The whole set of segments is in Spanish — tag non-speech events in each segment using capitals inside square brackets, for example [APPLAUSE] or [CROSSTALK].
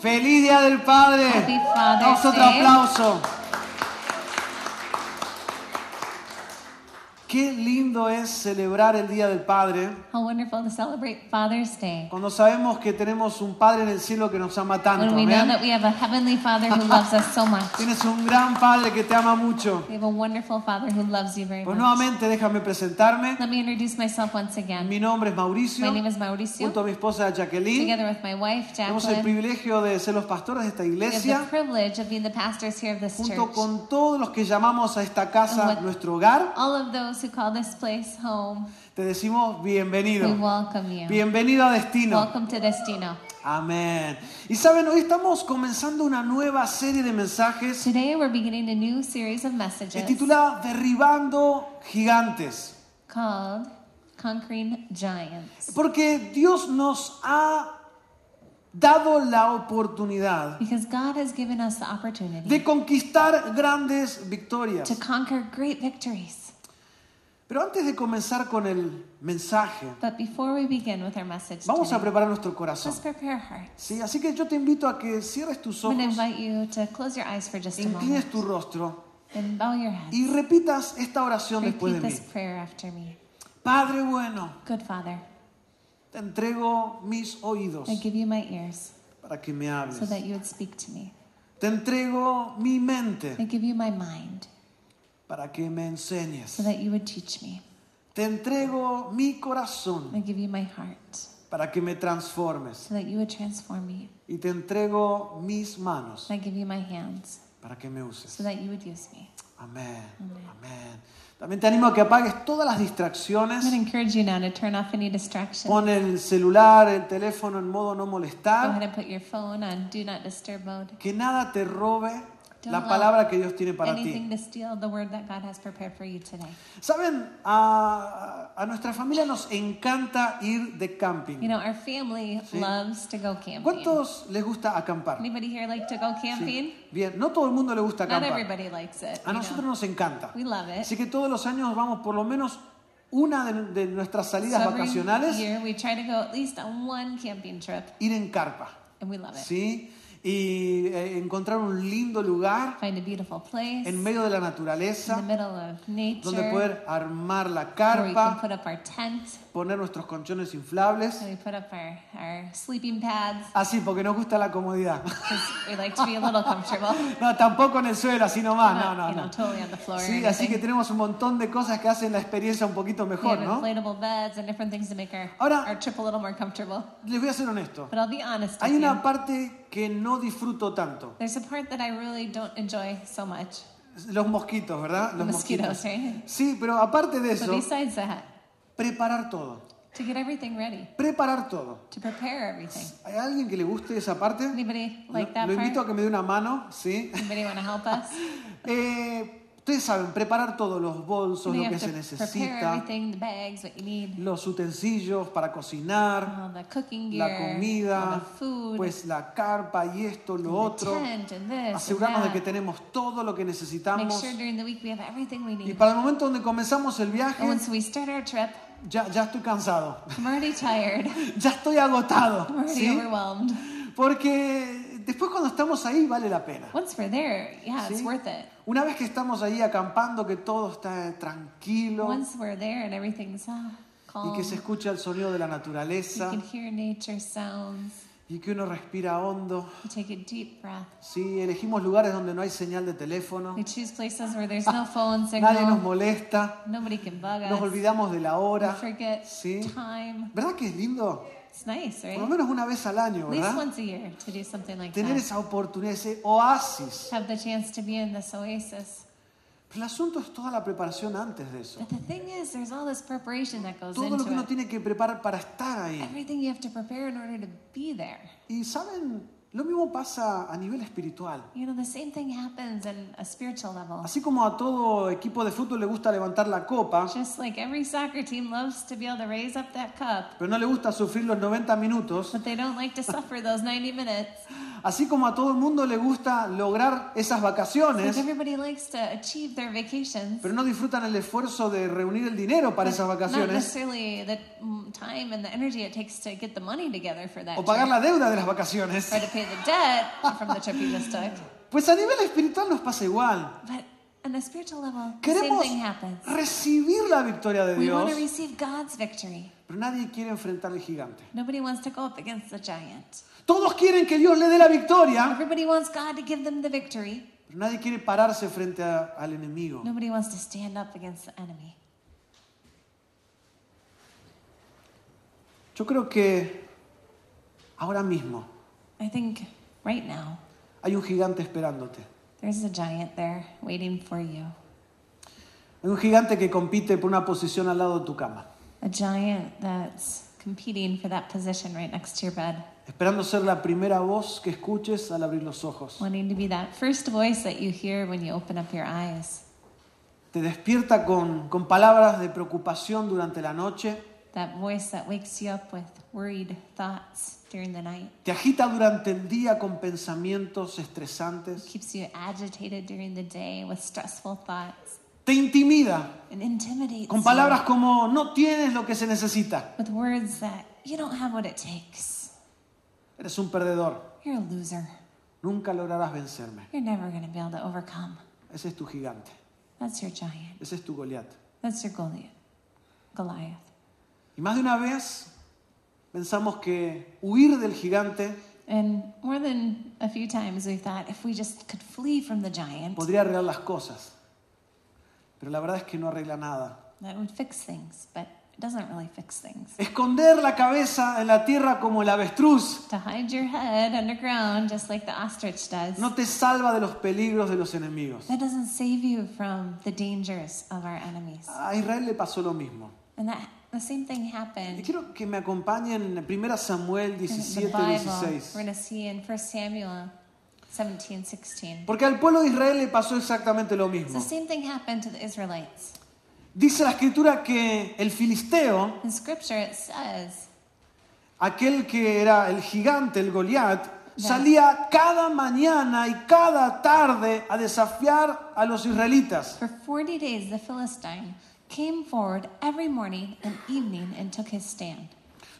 Feliz Día del Padre. Damos otro aplauso. Qué lindo es celebrar el Día del Padre How wonderful to celebrate Father's Day. cuando sabemos que tenemos un Padre en el cielo que nos ama tanto. When we know that we have a heavenly Father who loves us so much. Tienes un gran Padre que te ama mucho. We have a wonderful Father who loves you very Pues much. nuevamente déjame presentarme. Let me introduce myself once again. Mi nombre es Mauricio, My name is Mauricio. junto a mi esposa Jacqueline. Together with my wife, Tenemos el Jacqueline, privilegio de ser los pastores de esta we have the iglesia, privilege of being the pastors here of this junto church. con todos los que llamamos a esta casa nuestro hogar. All of those who call this place home, Te decimos bienvenido. we welcome you. Bienvenido a Destino. Welcome to Destino. Amén. Y saben, hoy estamos comenzando una nueva serie de mensajes Today we're beginning a new series of messages titulada Derribando Gigantes. called Conquering Giants. Porque Dios nos ha dado la oportunidad Because God has given us the opportunity de conquistar grandes victorias. to conquer great victories. Pero antes de comenzar con el mensaje, But before we begin with our message vamos a today, preparar nuestro corazón. let's prepare our hearts. ¿sí? Así que yo te invito a que cierres tus ojos, a inclines tu rostro and bow your heads. y repitas esta oración después Repeat de this mí. prayer after me. Padre bueno, Good Father, te entrego mis oídos I give you my ears para que me so hables. that you would speak to me. Te entrego mi mente give you my mind para que me enseñes. so that you would teach me. Te entrego mi corazón I give you my heart para que me transformes. so that you would transform me. Y te entrego mis manos I give you my hands para que me uses. so that you would use me. Amén. Amén. También te animo a que apagues todas las distracciones. I'm going to encourage you now to turn off any distractions. Pon el celular, el teléfono en modo no Go molestar. ahead and put your phone on Do Not Disturb mode. Que nada te robe Don't la palabra que Dios tiene para ti. you. Saben, a, a nuestra familia nos encanta ir de You camping. know, our family Sí. loves to go camping. ¿Cuántos les gusta acampar? Anybody here like to go camping? Bien, no todo el mundo le gusta Not acampar. everybody likes it. A you nosotros know. nos encanta. We love it. Así que todos los años vamos por lo menos una de, de nuestras salidas So every vacacionales year we try to go at least on one camping trip, ir en carpa. and we love it. ¿Sí? Y eh, encontrar un lindo lugar Find a beautiful place en medio de la in the naturaleza middle of nature donde poder armar la where we can carpa, put up our tent, poner nuestros colchones inflables. and we put up our, our sleeping pads Así, porque nos gusta la comodidad. [LAUGHS] we like to be a little comfortable. [LAUGHS] No, tampoco en el suelo, así nomás. No, Not, no, you know, no. totally on the floor. or Sí, así que tenemos un montón de cosas que hacen la experiencia un poquito We mejor, have ¿no? inflatable beds and different things to make our, Ahora- our trip a little more comfortable. Les voy a ser honesto. But I'll be honest Hay una you. parte que no disfruto tanto. There's a part that I really don't enjoy so much. Los mosquitos, ¿verdad? Los Mosquitoes, mosquitos. right? Sí, pero aparte de eso, besides that, preparar todo. to get everything ready, Preparar todo. to prepare everything. ¿Hay alguien que le guste esa parte? Anybody Lo, like that lo invito a part? que me dé una mano, ¿sí? Anybody want to help us? [LAUGHS] Eh, ustedes saben, preparar todos los bolsos, lo que se necesita, bags, los utensilios para cocinar, la gear, all comida, food, pues la carpa y esto, lo otro. this, Asegurarnos de que tenemos todo lo que necesitamos. sure Y para el momento donde comenzamos el viaje, trip, ya, ya estoy cansado, I'm already tired. [LAUGHS] ya estoy agotado. I'm ¿sí? Porque después cuando estamos ahí vale la pena. Once we're there, yeah, it's worth it. Una vez que estamos ahí acampando, que todo está tranquilo Once we're there and everything's ah, y calm, que se escucha el sonido de la you naturaleza can hear nature sounds. y que uno respira hondo. You take a deep breath. Sí, elegimos lugares donde no hay señal de teléfono, We choose places where there's no phone nadie nos molesta, Nobody can bug nos us. olvidamos de la We hora. forget Sí. time. ¿Verdad que es lindo? It's nice, Por lo right? menos una vez al año, At least ¿verdad? once a year to do something like Tener that. esa oportunidad, ese oasis. Have the chance to be in this oasis. Pero el asunto es toda la preparación antes de eso. But the thing is, there's all this preparation that goes Todo lo que into uno it. tiene que preparar para estar ahí. Everything you have to prepare in order to be there. Y saben, lo mismo pasa a nivel espiritual. You know, the same thing happens in a spiritual level. Así como a todo equipo de fútbol le gusta levantar la copa, Just like every soccer team loves to be able to raise up that cup, pero no le gusta sufrir los 90 minutos, but they don't like to suffer those 90 minutes. Así como a todo el mundo le gusta lograr esas Like vacaciones, everybody likes to achieve their vacations. pero no disfrutan el esfuerzo de reunir el dinero para esas Not vacaciones necessarily the mm, time and the energy it takes to get the money together for that o pagar trip, la deuda de las vacaciones. or to pay the debt from the trip you just took. Pues a nivel espiritual nos pasa igual. But on a spiritual level, the same Queremos thing happens. recibir la victoria de We want Dios, to receive God's victory. pero nadie quiere enfrentar al gigante. Nobody wants to go up against the giant. Todos quieren que Dios le dé la victoria, Everybody wants God to give them the victory. pero nadie quiere pararse frente a- al enemigo. Nobody wants to stand up against the enemy. Yo creo que ahora mismo I think right now hay un gigante esperándote. there's a giant there waiting for you. Hay un gigante que compite por una posición al lado de tu cama, A giant that's competing for that position right next to your bed, esperando ser la primera voz que escuches al abrir los ojos. wanting to be that first voice that you hear when you open up your eyes. Te despierta con, con palabras de preocupación durante la noche, That voice that wakes you up with worried thoughts during the night, te agita durante el día con pensamientos estresantes, keeps you agitated during the day with stressful thoughts, te intimida and intimidates con you palabras como no tienes lo que se necesita, with words that you don't have what it takes. eres un perdedor, You're a loser. nunca lograrás vencerme. You're never going to be able to overcome. Ese es tu gigante, That's your giant. ese es tu Goliat. That's your Goliath. Goliath. Y más de una vez pensamos que huir del gigante And more than a few times we've thought if we just could flee from the giant, podría arreglar las cosas, pero la verdad es que no arregla nada. that would fix things, but it doesn't really fix things. Esconder la cabeza en la tierra como el avestruz To hide your head underground, just like the ostrich does, no te salva de los peligros de los enemigos. that doesn't save you from the dangers of our enemies. A Israel le pasó lo mismo. And that the same thing Y happened quiero que me acompañen en 1 Samuel in the 17, Bible. 16. We're going to see in 1 Samuel 17, 16. Porque al pueblo de Israel le pasó exactamente lo So the mismo. same thing happened to the Israelites. Dice la escritura que el filisteo, In scripture, it says aquel que era el gigante, el Goliat, salía cada mañana y cada tarde a desafiar a los israelitas. For 40 days, the Philistine came forward every morning and evening and took his stand.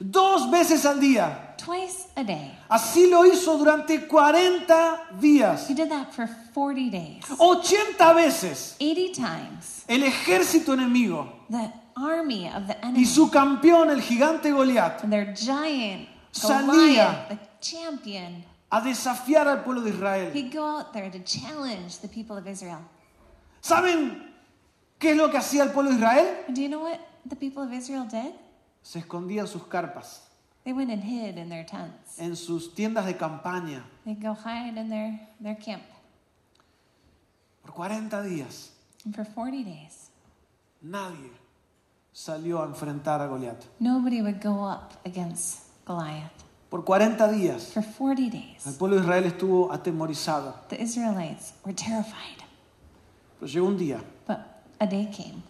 Dos veces al día. Twice a day. Así lo hizo durante 40 días. He did that for 40 days. 80 veces 80 times. el ejército enemigo The army of the enemy. y su campeón, el gigante Goliat, and their giant Salía. Goliath, the champion, a desafiar al pueblo de Israel. he'd go out there to challenge the people of Israel. ¿Saben qué es lo que hacía el pueblo de Israel? Do you know what the people of Israel did? Se escondía en sus carpas, They went and hid in their tents. en sus tiendas de campaña, They'd go hide in their, their camp. por 40 días. And for 40 days, Nadie salió a enfrentar a Goliat. nobody would go up against Goliath. Por 40 días, For 40 el days, pueblo de Israel estuvo atemorizado. the Israelites were terrified. Pero llegó un día a day came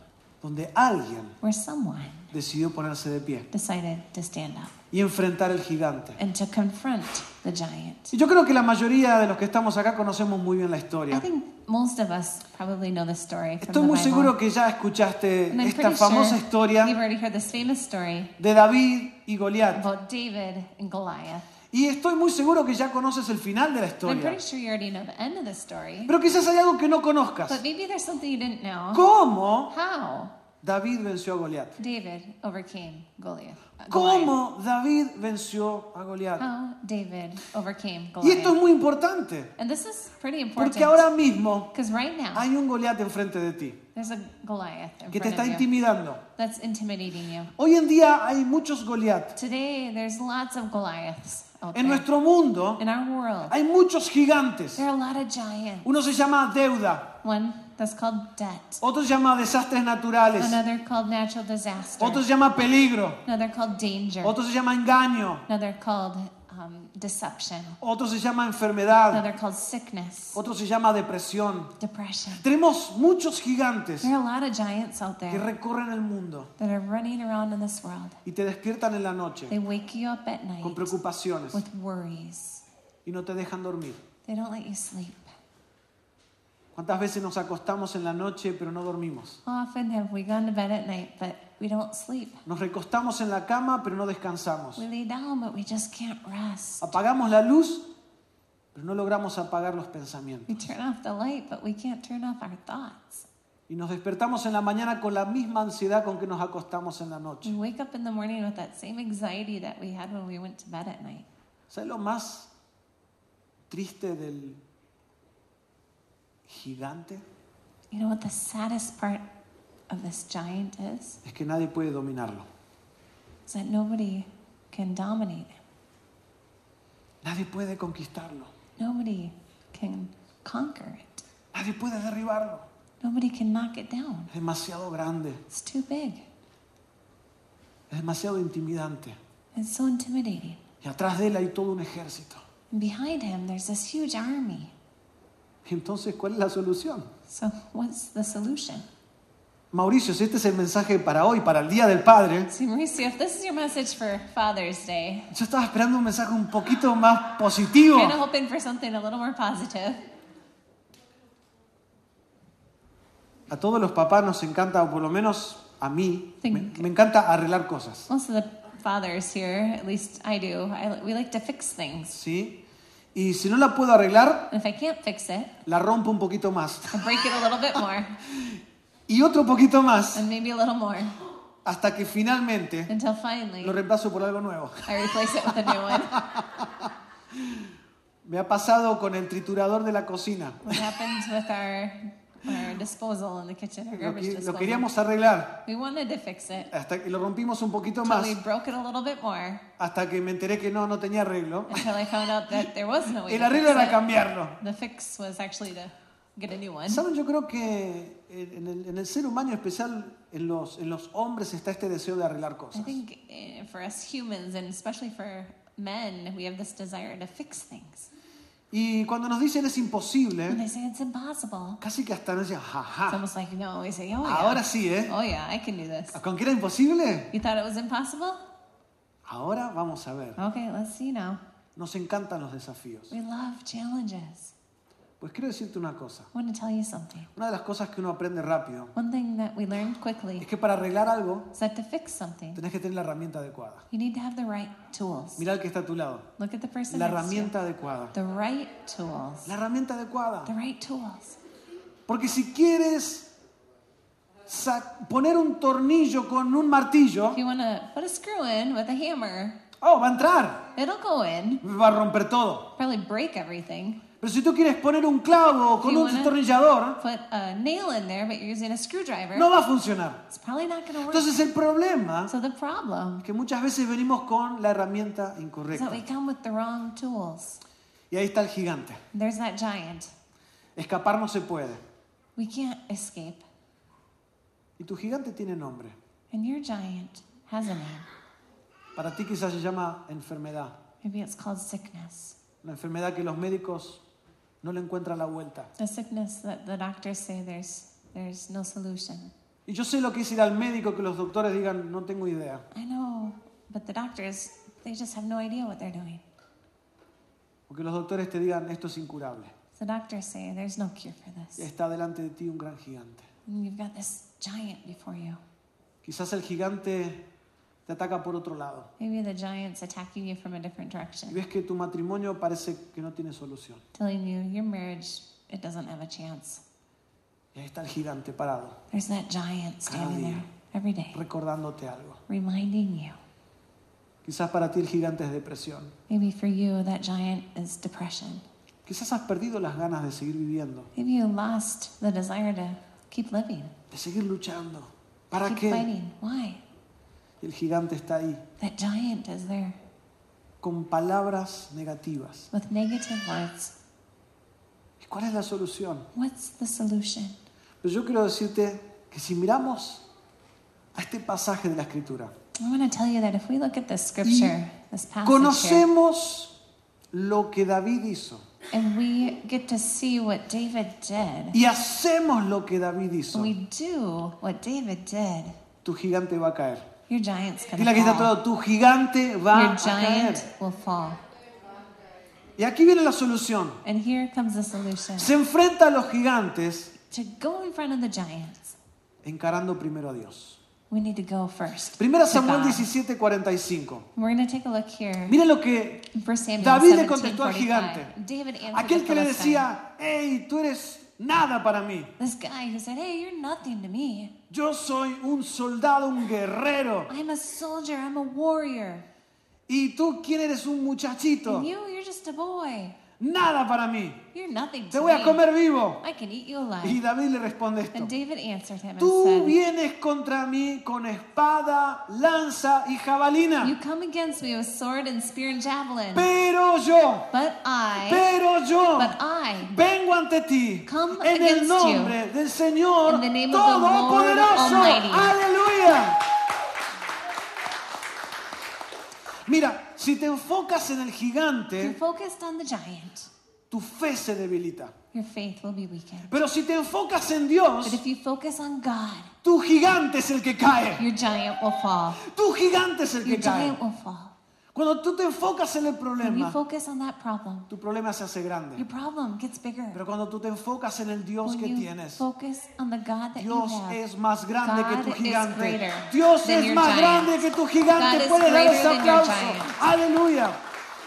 donde alguien where someone decidió ponerse de pie decided to stand up y enfrentar al gigante. and to confront the giant. Y yo creo que la mayoría de los que estamos acá conocemos muy bien la I historia. think most of us probably know the story from Estoy the muy Bible. seguro que ya escuchaste And esta famosa sure you've historia already heard this famous story de David y Goliat. about David and Goliath. Y estoy muy seguro que ya conoces el final de la historia. pretty sure you already know the end of the story. Pero quizás hay algo que no conozcas. But maybe there's something you didn't know. ¿Cómo How David venció a Goliat? David overcame Goliath. Goliath. ¿Cómo David venció a Goliat? How David overcame Y esto es Goliath. muy importante, And this is pretty important. porque ahora mismo right now, hay un Goliat enfrente de ti there's a Goliath in que te front está intimidando. that's intimidating you. Hoy en día hay muchos Goliat. Today, there's lots of Goliaths En there. nuestro mundo In our world, hay muchos gigantes. there are a lot of giants. Uno se llama deuda, One that's called debt. otro se llama desastres naturales, Another called natural disaster. otro se llama peligro, Another called danger. otro se llama engaño, Another called um, deception. otro se llama enfermedad, Another called sickness, otro se llama depresión. depression. Tenemos muchos gigantes There are a lot of giants out que there recorren el mundo that are running around in this world. y te despiertan en la noche They wake you up at con night preocupaciones with worries. y no te dejan dormir. They don't let you sleep. ¿Cuántas veces nos acostamos en la noche pero no dormimos? Often have we gone to bed at night, but we don't sleep? Nos recostamos en la cama pero no descansamos. We lay down, but we just can't rest. Apagamos la luz pero no logramos apagar los pensamientos. We turn off the light, but we can't turn off our thoughts. Y nos despertamos en la mañana con la misma ansiedad con que nos acostamos en la We noche. wake up in the morning with that same anxiety that we had when we went to bed at night. ¿Sabes lo más triste del gigante? You know what the saddest part of this giant is? Es que nadie puede dominarlo. Is that nobody can dominate him. Nadie puede conquistarlo. Nobody can conquer it. Nadie puede derribarlo. Nobody can knock it down. Es demasiado grande. It's too big. Es demasiado intimidante. It's so intimidating. Y atrás de él hay todo un ejército. And behind him, there's this huge army. Entonces, ¿cuál es la solución? So, what's the solution? Mauricio, si este es el mensaje para hoy, para el Día del Padre, See, Mauricio, if this is your message for Father's Day, yo estaba esperando un mensaje un poquito más positivo. kind of hoping for something a little more positive. A todos los papás nos encanta, o por lo menos a mí, me, Think- me encanta arreglar cosas. Most of the fathers here, at least I do, I, we like to fix things. ¿Sí? Y si no la puedo arreglar, And if I can't fix it, la rompo un poquito más. I break it a little bit [LAUGHS] more, Y otro poquito más, and maybe a little more, hasta que finalmente until finally lo reemplazo por algo nuevo. I replace it with a new one. [LAUGHS] Me ha pasado con el triturador de la cocina. What happened with our, our disposal in the kitchen, our Lo, que- queríamos arreglar. We wanted to fix it, Hasta que lo rompimos un poquito más. we broke it a little bit more, Hasta que me enteré que no, no tenía arreglo. until I found out that there was no [LAUGHS] way El arreglo era cambiarlo. The fix was actually to get. Saben, yo creo que en el, en el ser humano, en especial en los, en los hombres, está este deseo de arreglar I cosas. think uh, for us humans, and especially for men, we have this desire to fix things. Y cuando nos dicen es imposible, they say it's impossible, casi que hasta nos dicen, it's jaja, almost like, no, we say, oh yeah. ahora sí, ¿eh? Oh yeah, I can do this. ¿Con qué era imposible? You thought it was impossible? Ahora vamos a ver. Okay, let's see now. Nos encantan los desafíos. We love challenges. Pues quiero decirte una cosa. I want to tell you something. Una de las cosas que uno aprende rápido One thing that we learned es quickly que para arreglar algo is that to fix something, tenés que tener la herramienta adecuada. you need to have the right tools. Mira al que está a tu lado. Look at the person La next to you. herramienta adecuada. The right tools. La herramienta adecuada. The right tools. Porque si quieres poner un tornillo con un martillo, If you want to put a screw in with a hammer, oh, va a entrar. it'll go in, Va a romper todo. probably break everything. Pero si tú quieres poner un clavo con un destornillador, there, no va a funcionar. It's probably not going to work. Entonces el problema So the problem es que muchas veces venimos con la herramienta incorrecta. we come with the wrong tools. Y ahí está el gigante. There's that giant. Escapar no se puede. We can't escape. Y tu gigante tiene nombre. And your giant has a name. Para ti quizás se llama enfermedad. Maybe it's called sickness. Una enfermedad que los médicos no le encuentran la vuelta. A sickness that the doctors say there's there's no solution. Y yo sé lo que es ir al médico que los doctores digan, no tengo idea. I know, but the doctors they just have no idea what they're doing. O que los doctores te digan, esto es incurable. The doctors say there's no cure for this. está delante de ti un gran gigante. And you've got this giant before you. Quizás el gigante te ataca por otro lado. Maybe the giant's attacking you from a different Y direction, ves que tu matrimonio parece que no tiene solución. telling you your marriage it doesn't have a chance. Y ahí está el gigante parado, There's that giant standing there every day, recordándote algo. reminding you. Quizás para ti el gigante es depresión. Maybe for you that giant is depression. Quizás has perdido las ganas de seguir viviendo, Maybe you lost the desire to keep living, de seguir luchando. ¿Para keep qué? fighting. Why? El gigante está ahí, That giant is there con palabras negativas. with negative words. ¿Y cuál es la solución? What's the solution? Pero yo quiero decirte que si miramos a este pasaje de la Escritura, I want to tell you that if we look at this scripture, this passage here, conocemos lo que David hizo and we get to see what David did, y hacemos lo que David hizo, we do what David did, tu gigante va a caer. Your giant's going Dile que está todo, tu gigante va Your a caer. giant will fall. Y aquí viene la solución. And here comes the solution. Se enfrenta a los gigantes To go in front of the giants, encarando primero a Dios. we need to go first. Primera to Samuel God. 17, 45. We're going to take a look here. Miren lo que in 1 Samuel David le 17, contestó al 45. gigante. David answered Aquel the que le Philistine. decía, hey, tú eres nada para mí. This guy who said, Hey, you're nothing to me. Yo soy un soldado, un guerrero. I'm a soldier, I'm a warrior. Y tú, ¿quién eres? Un And muchachito. you, you're just a boy. Nada para mí. You're nothing Te to voy a me. comer vivo. I can eat you alive. Y David le responde esto. And David answered him and Tú said, vienes contra mí con espada, lanza y You jabalina. come against me with sword and spear and javelin. Pero yo, But I, pero yo but I, vengo ante ti Come en el nombre del Señor in the name Todopoderoso. Aleluya. Mira, si te enfocas en el if gigante, focused on the giant, tu fe se debilita. your faith will be weakened. Pero si te enfocas en Dios, But if you focus on God, tu gigante es el que cae. your giant will fall. Tu gigante es el Your que cae. giant will fall. Cuando tú te enfocas en el When you problema, focus on that problem, tu problema se hace your grande. problem gets bigger. Pero cuando tú te enfocas en el Dios When que tienes, focus on the God that you Dios have, es más grande que God tu is gigante. Dios es your más giant. grande que tu gigante. Puedes dar ese your aplauso. Aleluya.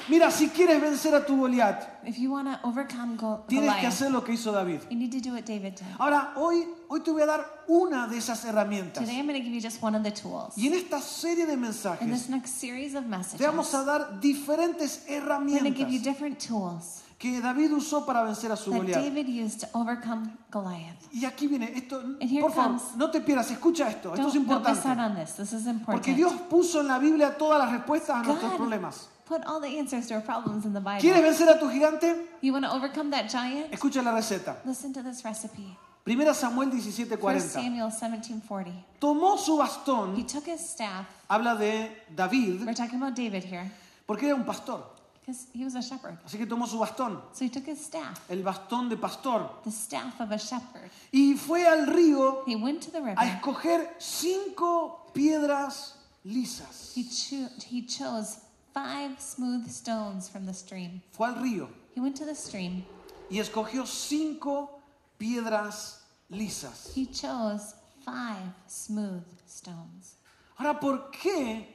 Mira, si quieres vencer a tu Goliat, if you want to overcome Go- tienes que Goliath, hacer lo que hizo David. you need to do what David did. Ahora, hoy, hoy te voy a dar una de esas herramientas. Today I'm going to give you just one of the tools. Y en esta serie de In mensajes, this next series of messages, te vamos a dar diferentes I'm going to give you herramientas different tools que David usó para vencer a su that Goliat. David used to overcome Goliath. Y aquí viene esto, here por favor, comes- no te pierdas, escucha esto, esto es Don't, don't miss out importante. on this. This is Porque important. Dios puso en la Biblia todas las respuestas a nuestros God problemas. Put all the answers to our problems in the Bible. ¿Quieres vencer a tu gigante? You want to overcome that giant? Escucha la receta. Listen to this recipe. Primera Samuel 1 17:40. Samuel 17:40. Tomó su He bastón, took his staff. habla de David, We're talking about David here porque era un pastor. because he was a shepherd. Así que tomó su bastón, So he took his staff, el bastón de pastor, the staff of a shepherd. y fue al río He went to the a river. escoger cinco piedras lisas. He, cho- he chose five smooth stones from the stream. Fue al río He went to the stream. y escogió cinco piedras lisas. He chose five smooth stones. Ahora, ¿por qué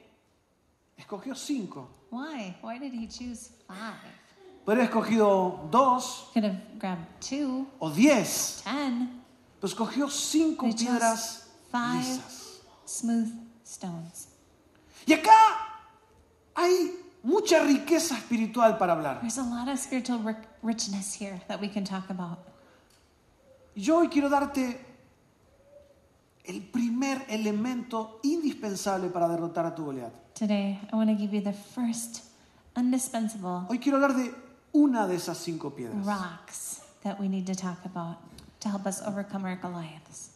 escogió cinco? Why? Why did he choose five? Podría haber escogido dos Could have grabbed two, o diez. ten, Pero escogió cinco They chose piedras five. lisas. smooth stones. Y acá hay mucha riqueza espiritual para hablar. There's a lot of spiritual ri- richness here that we can talk about. Y Yo hoy quiero darte el primer elemento indispensable para derrotar a tu Goliat. Today, I want to give you the first indispensable Hoy quiero hablar de una de esas cinco piedras. rocks that we need to talk about to help us overcome our Goliaths.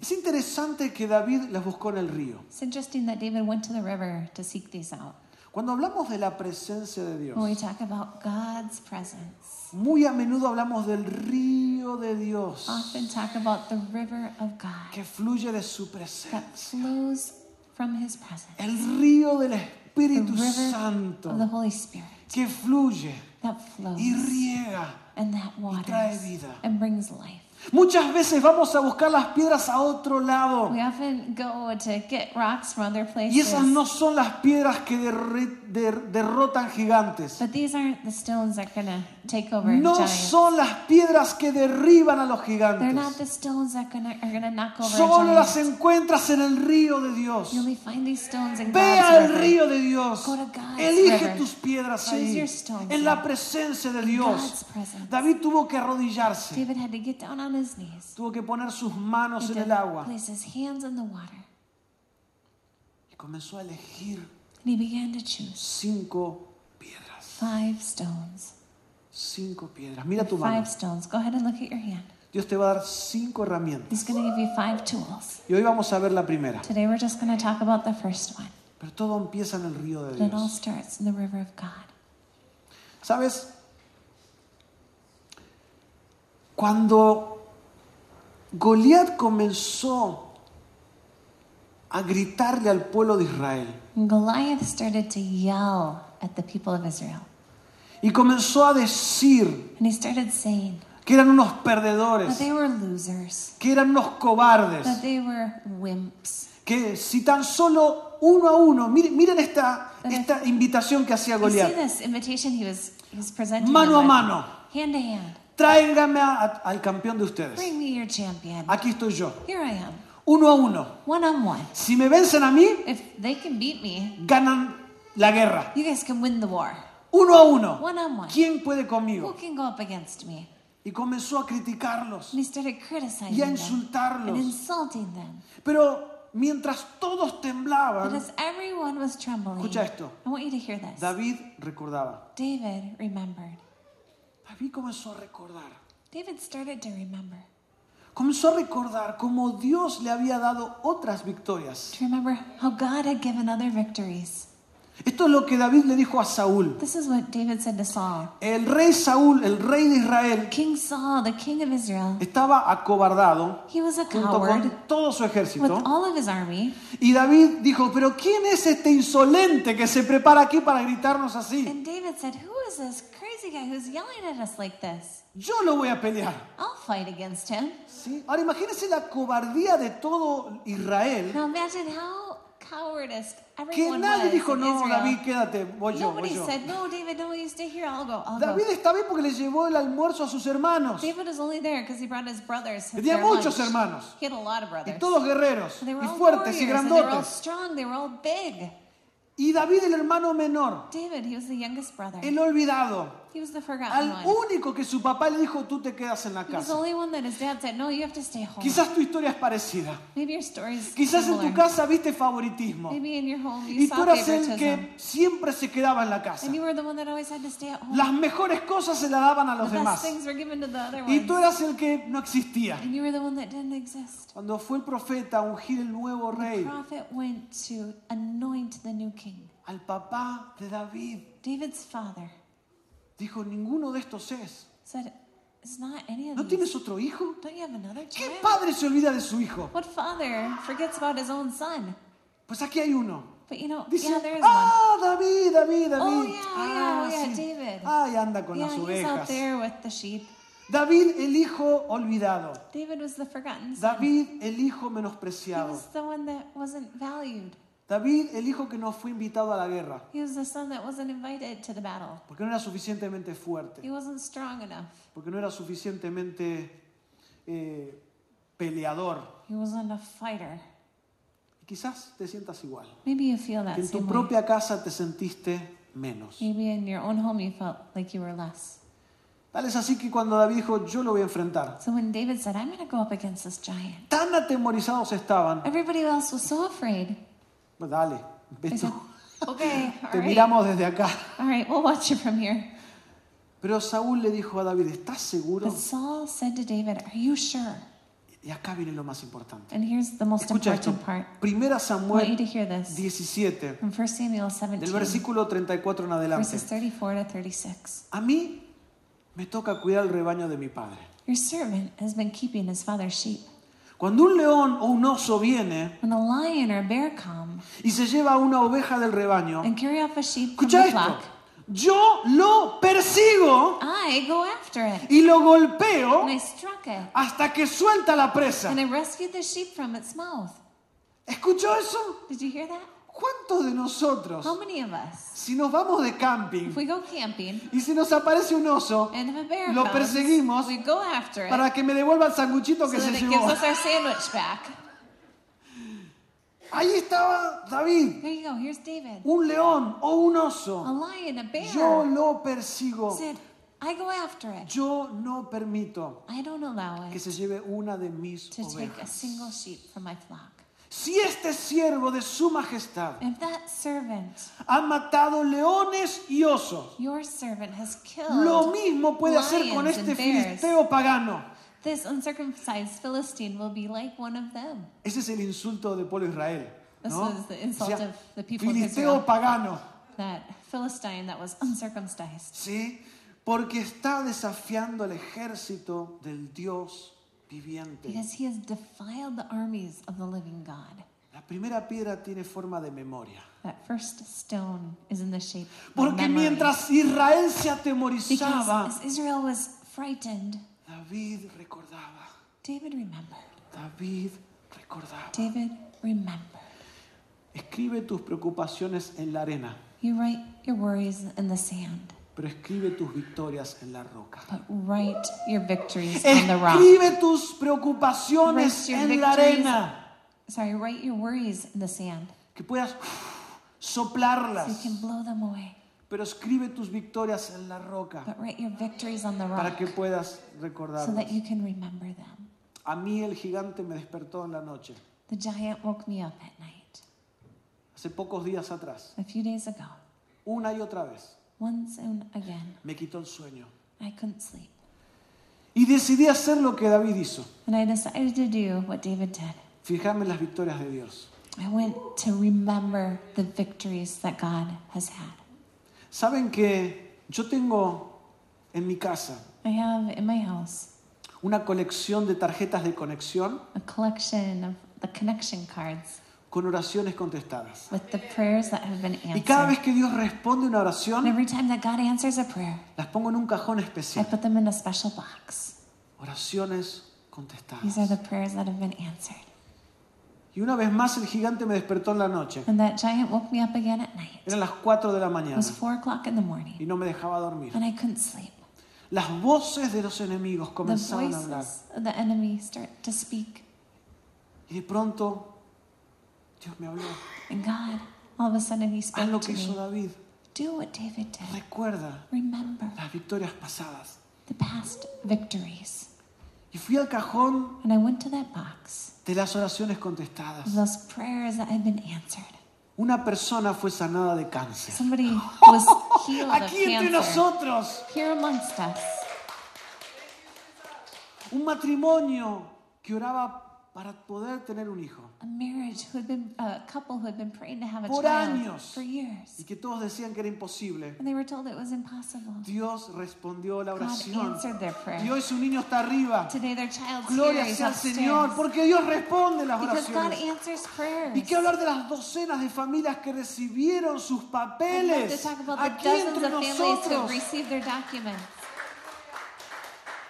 Es interesante que David las buscó en el río. It's interesting that David went to the river to seek these out. Cuando hablamos de la presencia de Dios, When we talk about God's presence, muy a menudo hablamos del río de Dios often talk about the river of God que fluye de su that presencia. flows from His presence, El río del the Espíritu river Santo of the Holy Spirit que fluye that flows y riega. and that trae vida. and brings life. Muchas veces vamos a buscar las piedras a otro lado. We often go to get rocks from other Y places. esas no son las piedras que der- derrotan gigantes. But these aren't the stones that are take over No giants. son las piedras que derriban a los They're not gigantes. the stones that gonna, are knock over Solo las encuentras en el río de Dios. You only find these stones in Ve God's al río de Dios. Go to God's Elige river. tus piedras Choose ahí. your stones En la presencia de Dios. David tuvo que arrodillarse. David had to get down on his knees. Tuvo que poner sus manos He en el agua. place his hands in the water. Y comenzó a elegir And he began to choose cinco piedras. five stones. Cinco piedras. Mira tu mano. Five stones. Go ahead and look at your hand. Dios te va a dar cinco herramientas. He's going to give you five tools. Y hoy vamos a ver la primera. Today we're just going to talk about the first one. Pero todo empieza en el río de But it all Dios. starts in the river of God. ¿Sabes? Cuando Goliat comenzó a gritarle al pueblo de Israel, Goliath started to yell at the people of Israel. Y comenzó a decir And he started saying que eran unos that perdedores, they were losers, que eran unos cobardes, that they were wimps. que si tan solo uno a uno, miren, miren esta, esta invitación que hacía You see Goliat, this invitation he was, he was presenting mano a them mano, hand to hand. Tráigame a- al campeón de ustedes. Bring me your champion. Aquí estoy yo, Here I am, uno a uno. one on one. Si me vencen a mí, If they can beat me, ganan la guerra. you guys can win the war. Uno a uno. One on one. ¿Quién puede Who conmigo? can go up against me? Y comenzó a criticarlos. And he started criticizing Y a them insultarlos. and insulting them. Pero mientras todos But temblaban, as everyone was trembling, Escucha esto. I want you to hear this. David recordaba. David remembered. David comenzó a recordar. David started to remember. Comenzó a recordar cómo Dios le había dado otras victorias. To remember how God had given other victories. Esto es lo que David le dijo a Saúl. This is what David said to Saul. El rey Saúl, el rey de Israel, King Saul, the king of Israel, estaba acobardado he was a junto coward con todo su with ejército. all of his army. Y David dijo, pero ¿quién es este insolente que se prepara aquí para gritarnos así? And David said, Who is this crazy guy who's yelling at us like this? Yo lo voy a pelear. I'll fight against him. ¿Sí? Ahora imagínense la cobardía de todo Israel, Now imagine how cowardice que everyone nadie was dijo, in no, Israel. David, quédate, voy yo, voy Nobody yo. said, No, David, no, you stay here. I'll go. I'll David go. está bien porque le llevó el almuerzo a sus hermanos. David was only there because he brought his brothers. Tenía their muchos lunch. hermanos. He had a lot of Y brothers. todos guerreros, They were y all fuertes, y warriors, and they were all grandotes. strong. They were all big. Y David, el hermano menor, David, he was the youngest brother. el olvidado, He was the forgotten al one. único que su papá le dijo, tú te quedas en la He was the casa. only one that his dad said, No, you have to stay home. Quizás tu historia es parecida. Maybe your story's Quizás en tu casa viste favoritismo. Maybe in your home you Y tú saw eras el favoritism. que siempre se quedaba en la casa. And you were the one that always had to stay at home. Las mejores cosas se las daban a los the demás. best things were given to the other Y ones. tú eras el que no existía. And you were the one that didn't exist. Cuando fue el profeta a ungir el nuevo The rey, prophet went to anoint the new king. al papá de David, David's father dijo, ninguno de estos es. said, It's not any of ¿No these. tienes otro hijo? Don't you have another ¿Qué padre se olvida de su hijo? What father forgets about his own son? Pues aquí hay uno. But you know, Dice, yeah, there is one. ah, David, David, David. Oh, yeah, ah, yeah, yeah, sí. David. Ay, anda con Yeah, las he's out ovejas. there with the sheep. David, el hijo olvidado. David was the forgotten son. David, el hijo He menospreciado. was the one that wasn't valued. David, el hijo que no fue invitado a la guerra. He was the son that wasn't invited to the battle. Porque no era suficientemente fuerte. He wasn't strong enough. Porque no era suficientemente eh, peleador. He wasn't a fighter. Y quizás te sientas igual. Maybe you feel that Que en tu same way. propia casa te sentiste menos. Maybe in your own home you felt like you were less. Tal es así que cuando David dijo, yo lo voy a enfrentar, So when David said, I'm going to go up against this giant, tan atemorizados estaban, everybody else was so afraid. Pues dale, ves tú, okay, [LAUGHS] all te right. miramos desde acá. All right, we'll watch you from here. Pero Saúl le dijo a David, ¿estás seguro? But Saul said to David, Are you sure? Y acá viene lo más importante. And here's the most Escucha esto. important part. Primera I want you Samuel to hear this 17, from 1 Samuel del 17, versículo 34 en adelante. verses 34 to 36. A mí me toca cuidar el rebaño de mi padre. Your servant has been keeping his father's sheep. Cuando un león o un oso viene When a lion or a bear come y se lleva una oveja del rebaño, and carry off a sheep from escucha the esto, flock, yo lo persigo I go after it. y lo golpeo And I struck it. hasta que suelta la presa. And I rescued the sheep from its mouth. ¿Escuchó eso? Did you hear that? ¿Cuántos de nosotros, How many of us, si nos vamos de camping if we go camping y si nos aparece un oso, and if a bear lo comes, perseguimos we go after it para que me devuelva el sanguchito so que se that it gives llevó? us our sandwich back. Ahí estaba David, There you go. Here's David. un león o un A oso. lion, a bear. Yo lo persigo. said, I go after it. Yo no permito I don't allow que it se lleve una de mis to take a ovejas. single sheep from my flock. Si este siervo de su majestad If that servant, ha matado leones y osos, your servant, has lo killed mismo puede hacer con este filisteo pagano. this uncircumcised Philistine will be like one of them. Ese es el insulto del pueblo de Israel. This ¿no? was the insult O sea, of the people of filisteo Israel. pagano. That Philistine that was uncircumcised. ¿sí? Porque está desafiando el ejército del Dios viviente. Because he has defiled the armies of the living God. La primera piedra tiene forma de memoria. That first stone is in the shape of Porque memory. mientras Israel se Because atemorizaba, as Israel was frightened, David recordaba. David remembered. David recordaba. David remembered. Escribe tus preocupaciones en la arena, You write your worries in the sand, pero escribe tus victorias en la roca. but write your victories on the rock. Escribe tus preocupaciones your en la arena, Sorry, write your worries in the sand que puedas so soplarlas, you can blow them away. pero escribe tus victorias en la roca But write your victories on the para rock que puedas so that recordarlas. you can remember them. A mí el gigante me despertó en la noche, The giant woke me up at night hace pocos días atrás, a few days ago. una y otra vez. Once and again, Me quitó el sueño. I couldn't sleep. Y decidí hacer lo que David hizo, And I decided to do what David did. fijarme en las victorias de Dios. I went to remember the victories that God has had. Saben que yo tengo en mi casa I have in my house una colección de tarjetas de conexión a collection of the connection cards con oraciones contestadas. with the prayers that have been Y cada vez answered. que Dios responde una And oración, every time that God answers a prayer, las pongo en un cajón I especial. put them in a special box. Oraciones These are contestadas. the prayers that have been answered. Y una vez más el gigante me despertó en la noche. And that giant woke me up again at night. Eran las 4 de la It mañana was four o'clock in the morning, y no me dejaba dormir. and I couldn't sleep. Las voces de los enemigos The comenzaban a hablar. voices of the enemy start to speak, Y de pronto Dios me habló. and God, all of a sudden, He Haz spoke lo to que hizo me. David. Do what David did. Recuerda Remember las victorias pasadas. the past victories. Y fui al cajón And I went to that box, de las oraciones contestadas. those prayers that had been answered. Una persona fue sanada de cáncer. Somebody [LAUGHS] was healed of Aquí entre cancer. nosotros, Here amongst us. un matrimonio que oraba para poder tener un hijo. A marriage who had been, a couple who had been praying to have a Por child años. for years. Y que todos decían que era imposible. And they were told it was impossible. Dios respondió la God oración. answered their Y hoy su niño está arriba. Today their child's Gloria here, sea al Señor, porque Dios responde las Because God oraciones. answers prayers. Y qué hablar de las docenas de familias que recibieron sus I'd love to papeles talk about the aquí dozens entre of families who nosotros. received their documents.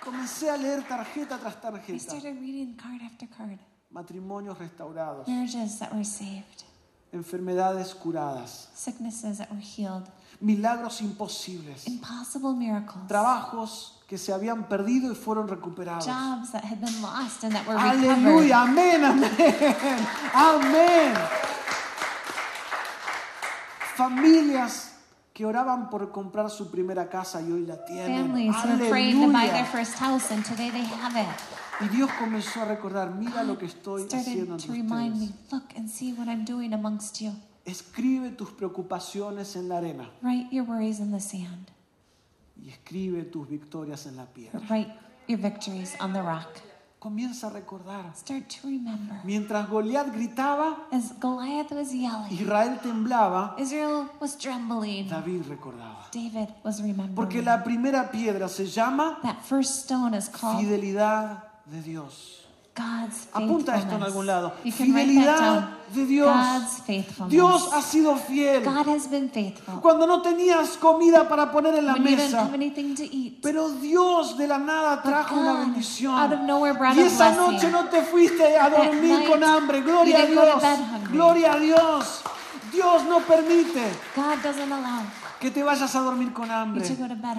Comencé a leer tarjeta tras I tarjeta. started reading card after card. Matrimonios restaurados, Marriages that were saved, enfermedades curadas, sicknesses that were healed, milagros imposibles, impossible miracles, trabajos que se habían perdido y fueron recuperados. jobs that had been lost and that were recovered. Aleluya, amén, amén, amén. Familias que oraban por comprar su primera casa y hoy la tienen. Aleluya. first house and today they have it. Y Dios comenzó a recordar, mira lo que estoy haciendo entre ustedes. Escribe tus preocupaciones en la arena Write your worries in the sand. y escribe tus victorias en la piedra. Write your victories on the rock. Comienza a recordar. Start to remember. Mientras Goliat gritaba, As Goliath was yelling, Israel temblaba, Israel was trembling. David recordaba. David was remembering. Porque la primera piedra se llama That first stone is called fidelidad de Dios. Apunta esto en algún lado. Fidelidad de Dios. Dios ha sido fiel. Cuando no tenías comida para poner en la mesa, pero Dios de la nada trajo una bendición. Y esa noche no te fuiste a dormir con hambre. Gloria a Dios. Gloria a Dios. Dios no permite que te vayas a dormir con hambre.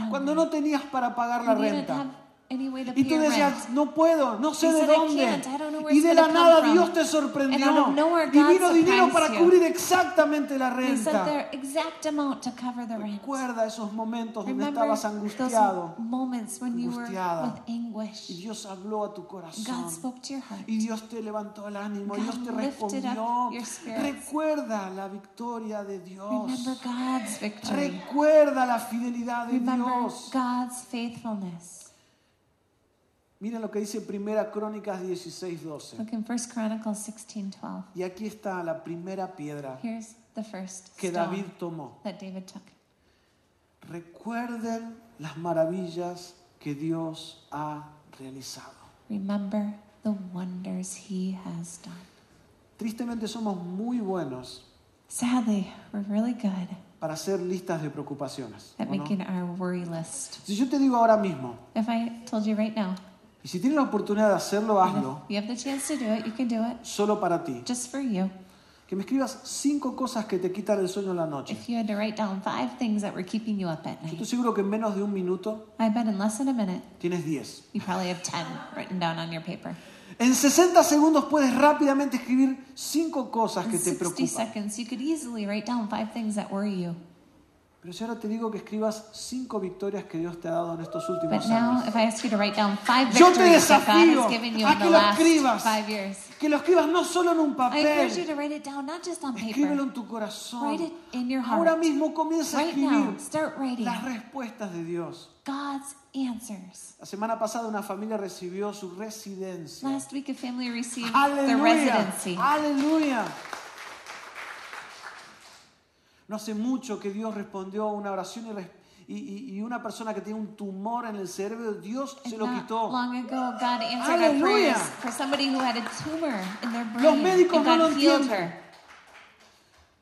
Cuando no tenías para pagar la renta. Y tú decías, no puedo, no sé de said, "I dónde. Y de la nada from." Dios te sorprendió. Y vino dinero para cubrir exactamente la renta. Recuerda esos momentos donde estabas angustiado. moments when you were angustiada. Y Dios habló a tu corazón. Y Dios te levantó el ánimo. God Dios te respondió. Recuerda la victoria de Dios. Recuerda la fidelidad de Dios. Miren lo que dice Primera Crónicas 16, 12. Look in 1 Chronicles 16:12. Y aquí está la primera piedra Here's the first que stone David tomó. that David took. Recuerden las maravillas que Dios ha realizado. Remember the wonders he has done. Tristemente somos muy buenos Sadly, we're really good para hacer listas de preocupaciones. at ¿o no? making our worry list. Si yo te digo ahora mismo, If I told you right now, y si tienes la oportunidad de hacerlo, hazlo, you have the chance to do it, you can do it solo para ti. just for you. Que me escribas cinco cosas que te quitan el sueño en la noche. If you had to write down five things that were keeping you up at Yo estoy seguro que en menos de un minuto I bet in less than a minute, tienes 10. you probably have 10 written down on your paper. En 60 segundos puedes rápidamente escribir cinco cosas que te 60 preocupan. Pero si ahora te digo que escribas cinco victorias que Dios te ha dado en estos últimos But now, años. if I ask you to write down five Yo te victories that God desafío has given you a que lo escribas. five years, Que lo escribas no solo en un I encourage you papel, to write it down, not just on escríbelo paper. en tu corazón. Write it in your Ahora heart. mismo comienza a Right now, escribir start writing las respuestas de Dios. God's answers. La semana pasada una familia recibió su residencia. Last week, a family received the Aleluya. residency. Aleluya. No hace mucho que Dios respondió a una oración y, una persona que tenía un tumor en el cerebro, Dios se lo quitó. long ago, God answered our Aleluya. prayers for somebody who had a tumor in their brain. Los médicos no lo entienden.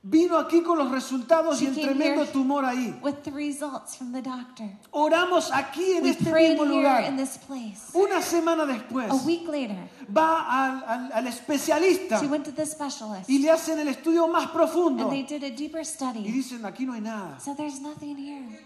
Vino aquí con los resultados y el tremendo tumor ahí. with the results from the doctor. Oramos aquí en We este mismo in lugar. this place. Una semana después A week later, va al, al- al especialista she went to the specialist y le hacen el estudio más profundo and they did a deeper y study. dicen aquí no hay nada. So there's nothing here.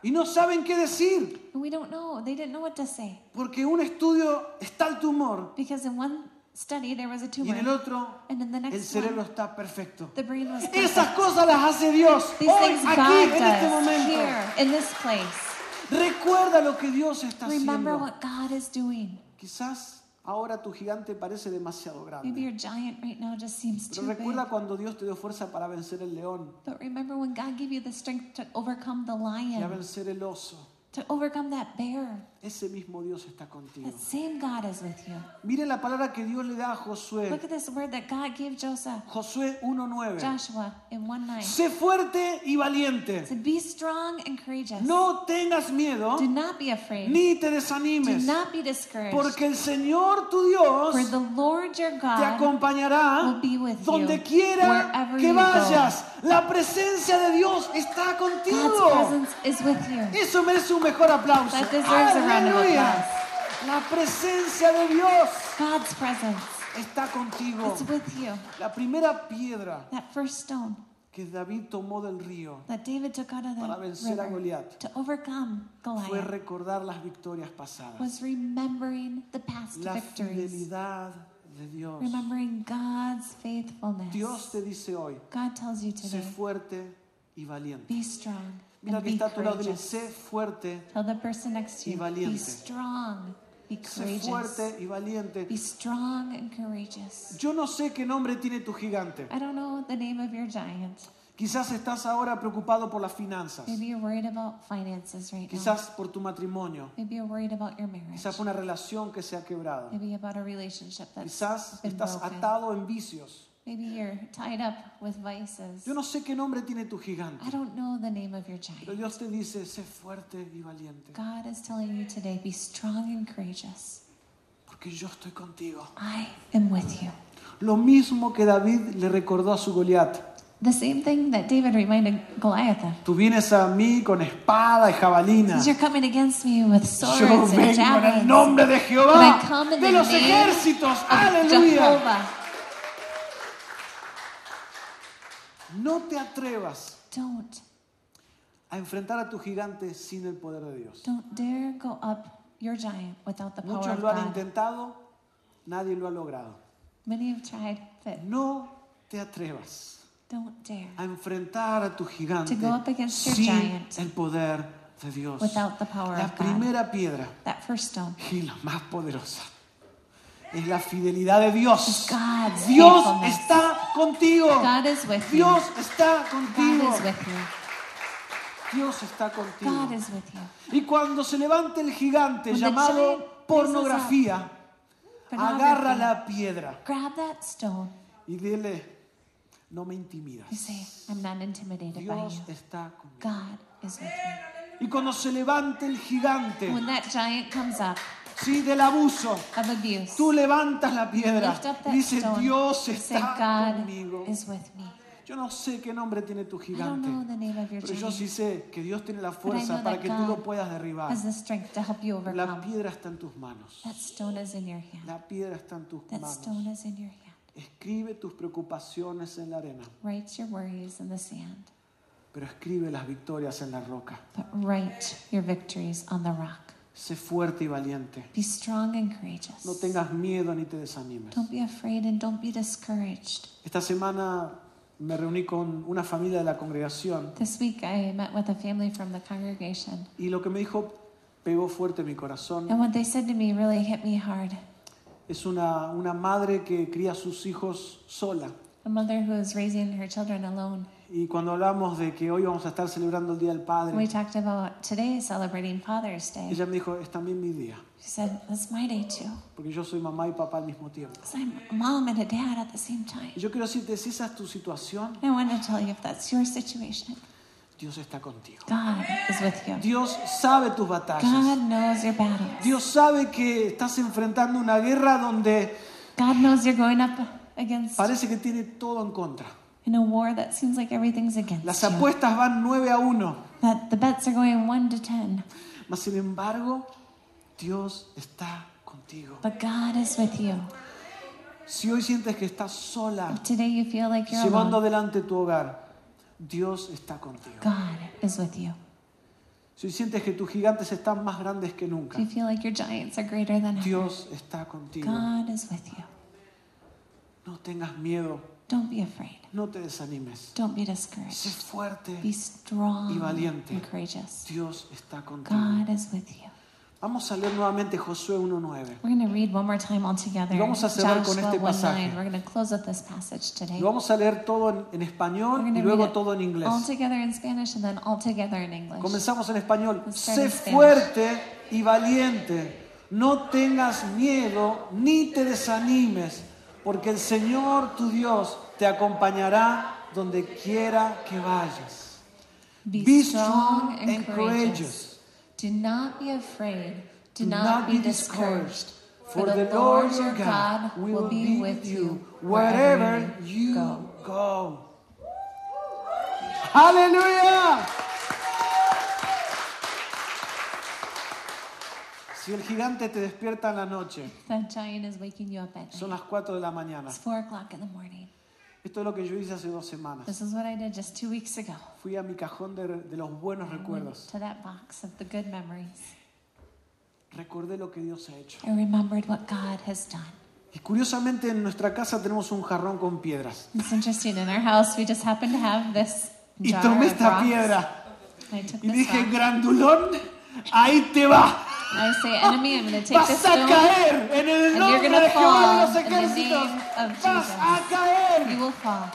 Y no saben qué decir we don't know. They didn't know what to say. porque un estudio está el tumor Because in one study there was a y en el tumor, otro and in the el next cerebro one, está perfecto. the brain was Esas perfect. cosas las hace Dios These hoy, things aquí, God en este does momento. here, in this place. Recuerda lo que Dios está Remember haciendo. what God is doing. Quizás ahora tu gigante parece demasiado Maybe grande. your giant right now just seems Pero too big. recuerda cuando Dios te dio fuerza para vencer el león But remember when God gave you the strength to overcome the y a lion, vencer el oso. to overcome that bear. Ese mismo Dios está contigo. That same God is with you. Mire la palabra que Dios le da a Josué. Look at this word that God gave Joseph, Josué 1.9. Joshua, in 1 9. Sé fuerte y valiente. Be strong and courageous. No tengas miedo Do not be afraid. ni te Do desanimes. not be discouraged. Porque el Señor tu Dios For the Lord your te God acompañará will be with donde you quiera que go. vayas. La presencia de Dios está God's contigo. presence is with you. Eso merece un mejor aplauso. That deserves a round of applause. La presencia de Dios God's presence está contigo. is with you. La primera piedra That first stone que David tomó del río that David took out of para the vencer a river Goliat to overcome fue Goliath recordar las victorias pasadas. was remembering the past La victories, fidelidad de Dios. remembering God's faithfulness. Dios te dice hoy, God tells you sé today, fuerte y valiente. be strong Mira que está a tu lado, dile, sé fuerte, y valiente. strong, be sé fuerte y valiente. Be strong and courageous. Yo no sé qué nombre tiene tu gigante. I don't know the name of your giant. Quizás estás ahora preocupado por las finanzas, Maybe you're worried about finances right now. quizás por tu matrimonio, Maybe you're worried about your marriage. quizás por una relación que se ha quebrado, Maybe about a relationship that's quizás been estás broken. atado en vicios. Maybe you're tied up with vices. Yo no sé qué nombre tiene tu gigante, I don't know the name of your pero giant. Dios te dice, sé fuerte y valiente, God is telling you today, be strong and courageous. porque yo estoy contigo. I am with you. Lo mismo que David le recordó a su Goliat. The same thing that David reminded Goliath of. Tú vienes a mí con espada y jabalina. You're coming against me with Yo swords and vengo en el javelins, nombre de Jehová, de los ejércitos. Aleluya. Jehovah. No te atrevas Don't, a enfrentar a tu gigante sin el poder de Dios. don't dare go up your giant without the power Muchos of lo han God. intentado, nadie lo ha logrado. Many have tried, but No te atrevas don't dare a enfrentar a tu gigante To go up against your sin giant el poder de Dios. without the power La of God. primera piedra That first stone y la más poderosa es la fidelidad de Dios. Dios está contigo. Dios está contigo. Dios está contigo. Y cuando se levante el gigante When llamado pornografía, agarra la piedra Grab that stone. y dile, no me intimidas. You say, I'm not intimidated by Dios you. está conmigo. God is with me. Y cuando se levante el gigante, When that giant comes up, sí, del abuso. of abuse. Tú levantas la piedra y dices. Dios está conmigo. Yo no sé qué nombre tiene tu I don't gigante, know the name of your pero yo sí sé que Dios tiene la fuerza para que tú lo puedas derribar. La piedra está en tus manos. That stone is in your hand. La piedra está en tus That manos. Escribe tus preocupaciones en la arena, Write your worries in the sand, pero escribe las victorias en la roca. but write your victories on the rock. Sé fuerte y valiente. Be strong and courageous. No tengas miedo ni te desanimes. Don't be afraid and don't be discouraged. Esta semana me reuní con una familia de la congregación This week I met with a family from the congregation, y lo que me dijo pegó fuerte mi corazón. and what they said to me really hit me hard. Es una, una madre que cría a sus hijos sola. A mother who is raising her children alone. Y cuando hablamos de que hoy vamos a estar celebrando el Día del We Padre, talked about today celebrating Father's Day. ella me dijo, es también mi día, She said, That's my day too. porque yo soy mamá y papá al mismo tiempo. Because I'm a mom and a dad at the same time. Y yo quiero decirte, si esa es tu situación, I want to tell you if that's your situation, Dios está contigo. God is with you. Dios sabe tus batallas. God knows your battles. Dios sabe que estás enfrentando una guerra donde God knows you're going up against parece que tiene todo en contra. In a war that seems like everything's against Las you. apuestas van 9 a 1. That the bets are going one to ten. Mas sin embargo, Dios está contigo. But God is with you. Si hoy sientes que estás sola today you feel like you're llevando alone, adelante tu hogar, Dios está contigo. God is with you. Si hoy sientes que tus gigantes están más grandes que If nunca, you feel like your giants are greater than ever, Dios está contigo. God is with you. No tengas miedo, Don't be afraid. no te desanimes. Don't be Sé discouraged. fuerte, Be strong y valiente. and courageous. Dios está contigo. God is with you. Vamos a leer nuevamente Josué 1.9. We're going to read one more time all together. Y vamos a cerrar con este 1:9. pasaje. We're going to close with this passage today. Lo vamos a leer todo en, en español y luego todo en inglés. all together in Spanish and then all together in English. Comenzamos en español. Sé fuerte y valiente. No tengas miedo ni te desanimes, porque el Señor tu Dios te acompañará donde quiera que vayas. Be, Be strong and and courageous. courageous. Do not be afraid. Do, Do not, be discouraged. For the Lord your God will be with you wherever you go. go. ¡Aleluya! Si el gigante te despierta en la noche, That giant is waking you up at son night. las 4 de la mañana. It's 4 o'clock in the morning. Esto es lo que yo hice hace dos semanas. This is what I did just two weeks ago. Fui a mi cajón de, de los buenos I went recuerdos. to that box of the good memories. Recordé lo que Dios ha hecho. I remembered what God has done. Y curiosamente en nuestra casa tenemos un jarrón con piedras. It's interesting. In our house, we just happen to have this Y jar tomé of esta rocks. piedra I took y this dije, rock. grandulón, ahí te va. I say, enemy, I'm going to take this stone. caer en el and you're de los fall in the name of Jesus. a caer. You will fall.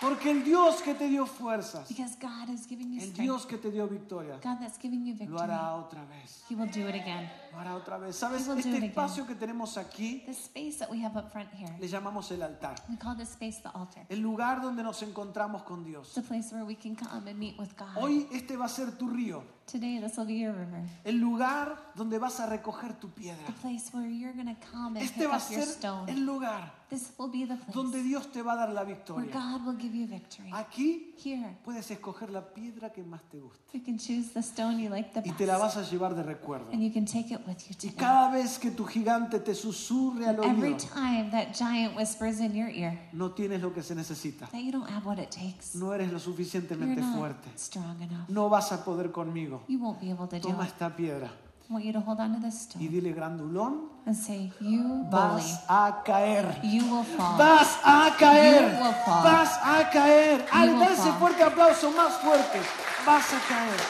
Porque el Dios que te dio fuerzas, Because God is giving you el strength. Dios que te dio victoria, God that's giving you lo victory. hará otra vez. He will do it again. Lo hará otra vez. ¿Sabes? He will do Este it espacio que tenemos aquí The space that we have up front here, le llamamos el altar. we call this space the altar. El lugar donde nos encontramos con Dios. It's a place where we can come and meet with God. Hoy este va a ser tu río. Today, this will be your river. El lugar donde vas a recoger tu piedra. The place where you're to come and Este va a ser stone. el lugar This will be the place donde Dios te va a dar la where victoria. God will give you victory. Aquí Here, puedes escoger la piedra que más te guste you can choose the stone you like the y best. te la vas a llevar de recuerdo. And you can take it with you Y cada vez que tu gigante te susurre al Every oído, time that giant whispers in your ear no tienes lo que se necesita. that you don't have what it takes, No eres lo you're suficientemente not fuerte. strong enough. No vas a poder conmigo. You won't be able to do Toma it. esta piedra I want you to hold on to this y stone dile, grandulón, and say, You bully, vas a caer. you will fall. Vas a caer. You will fall. Vas a caer. Al will dar ese fall. fuerte aplauso más fuerte, vas a caer.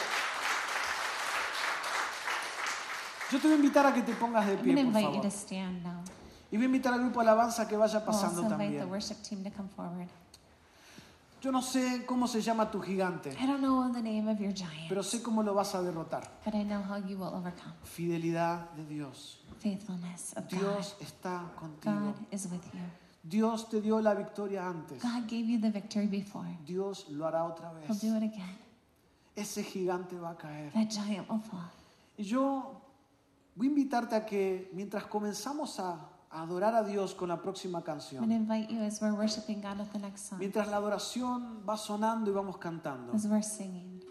Yo te voy a invitar a que te pongas de I'm going pie, to por invite you to stand now. Y voy a invitar al grupo de alabanza que vaya I'll pasando also invite the también. worship team to come forward. Yo no sé cómo se llama tu gigante, I don't know the name of your giant, pero sé cómo lo vas a derrotar. but I know how you will overcome. Fidelidad de Dios. Faithfulness of. Dios está contigo. God is with you. Dios te dio la victoria antes. God gave you the victory before. Dios lo hará otra He'll vez. do it again. Ese gigante va a caer. That giant will fall. Y yo voy a invitarte a que mientras comenzamos a adorar a Dios con la próxima canción, to invite you as we're worshiping God with the next song, mientras la adoración va sonando y vamos cantando, as we're singing.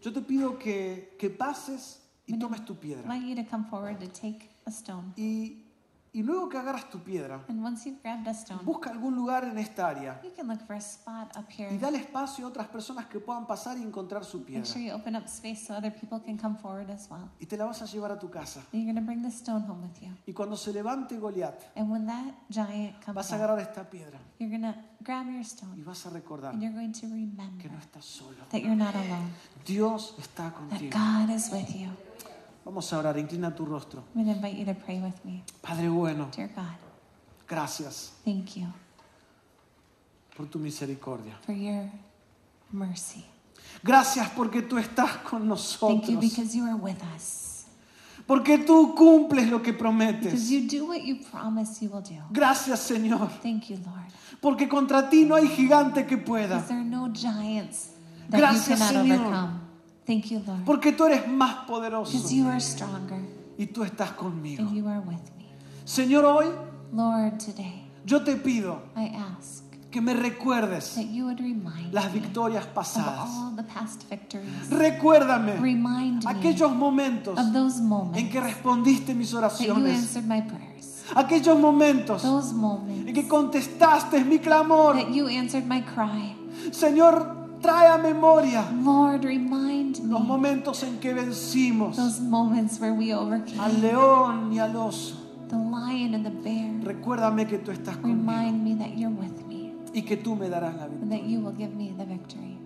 yo te pido que, que pases y tomes tu piedra. Y, y luego que agarras tu piedra, And once you've grabbed a stone, busca algún lugar en esta área you can look for a spot up here. y dale espacio a otras personas que puedan pasar y encontrar su Make piedra. sure you open up space so other people can come forward as well. Y te la vas a llevar a tu casa. And you're going to bring the stone home with you. Y cuando se levante Goliat, And when that giant comes vas a agarrar esta piedra you're going to grab your y vas a recordar and you're going to que remember no estás solo. that you're not alone, Dios está that contigo. God is with you. Vamos a orar, inclina tu rostro. I'm going to invite you to pray with me. Padre bueno, Dear God, gracias thank you por tu misericordia. for your mercy. Gracias porque tú estás con Thank you nosotros. because you are with us. Porque tú cumples lo que Because prometes. you do what you promise you will do. Gracias Señor. Thank you, Lord. Porque contra ti no hay gigante que pueda. Because there are no giants that Gracias, you cannot Señor. overcome. Thank you, Lord. Porque tú eres más poderoso. Because you are stronger Y tú estás conmigo. and you are with me. Señor, hoy Lord, today yo te pido I ask que me recuerdes that you would remind las victorias of pasadas. all the past victories. Recuérdame Remind me aquellos momentos of those en moments que respondiste mis that you oraciones. answered my prayers. Aquellos momentos Those en que contestaste mi clamor. that you answered my cry. Señor, trae a memoria Lord, remind los me momentos en que vencimos those moments where we al overcame león y al oso. the lion and the bear. Recuérdame que tú estás conmigo Remind me that you're with me y que tú me darás la and victoria. that you will give me the victory.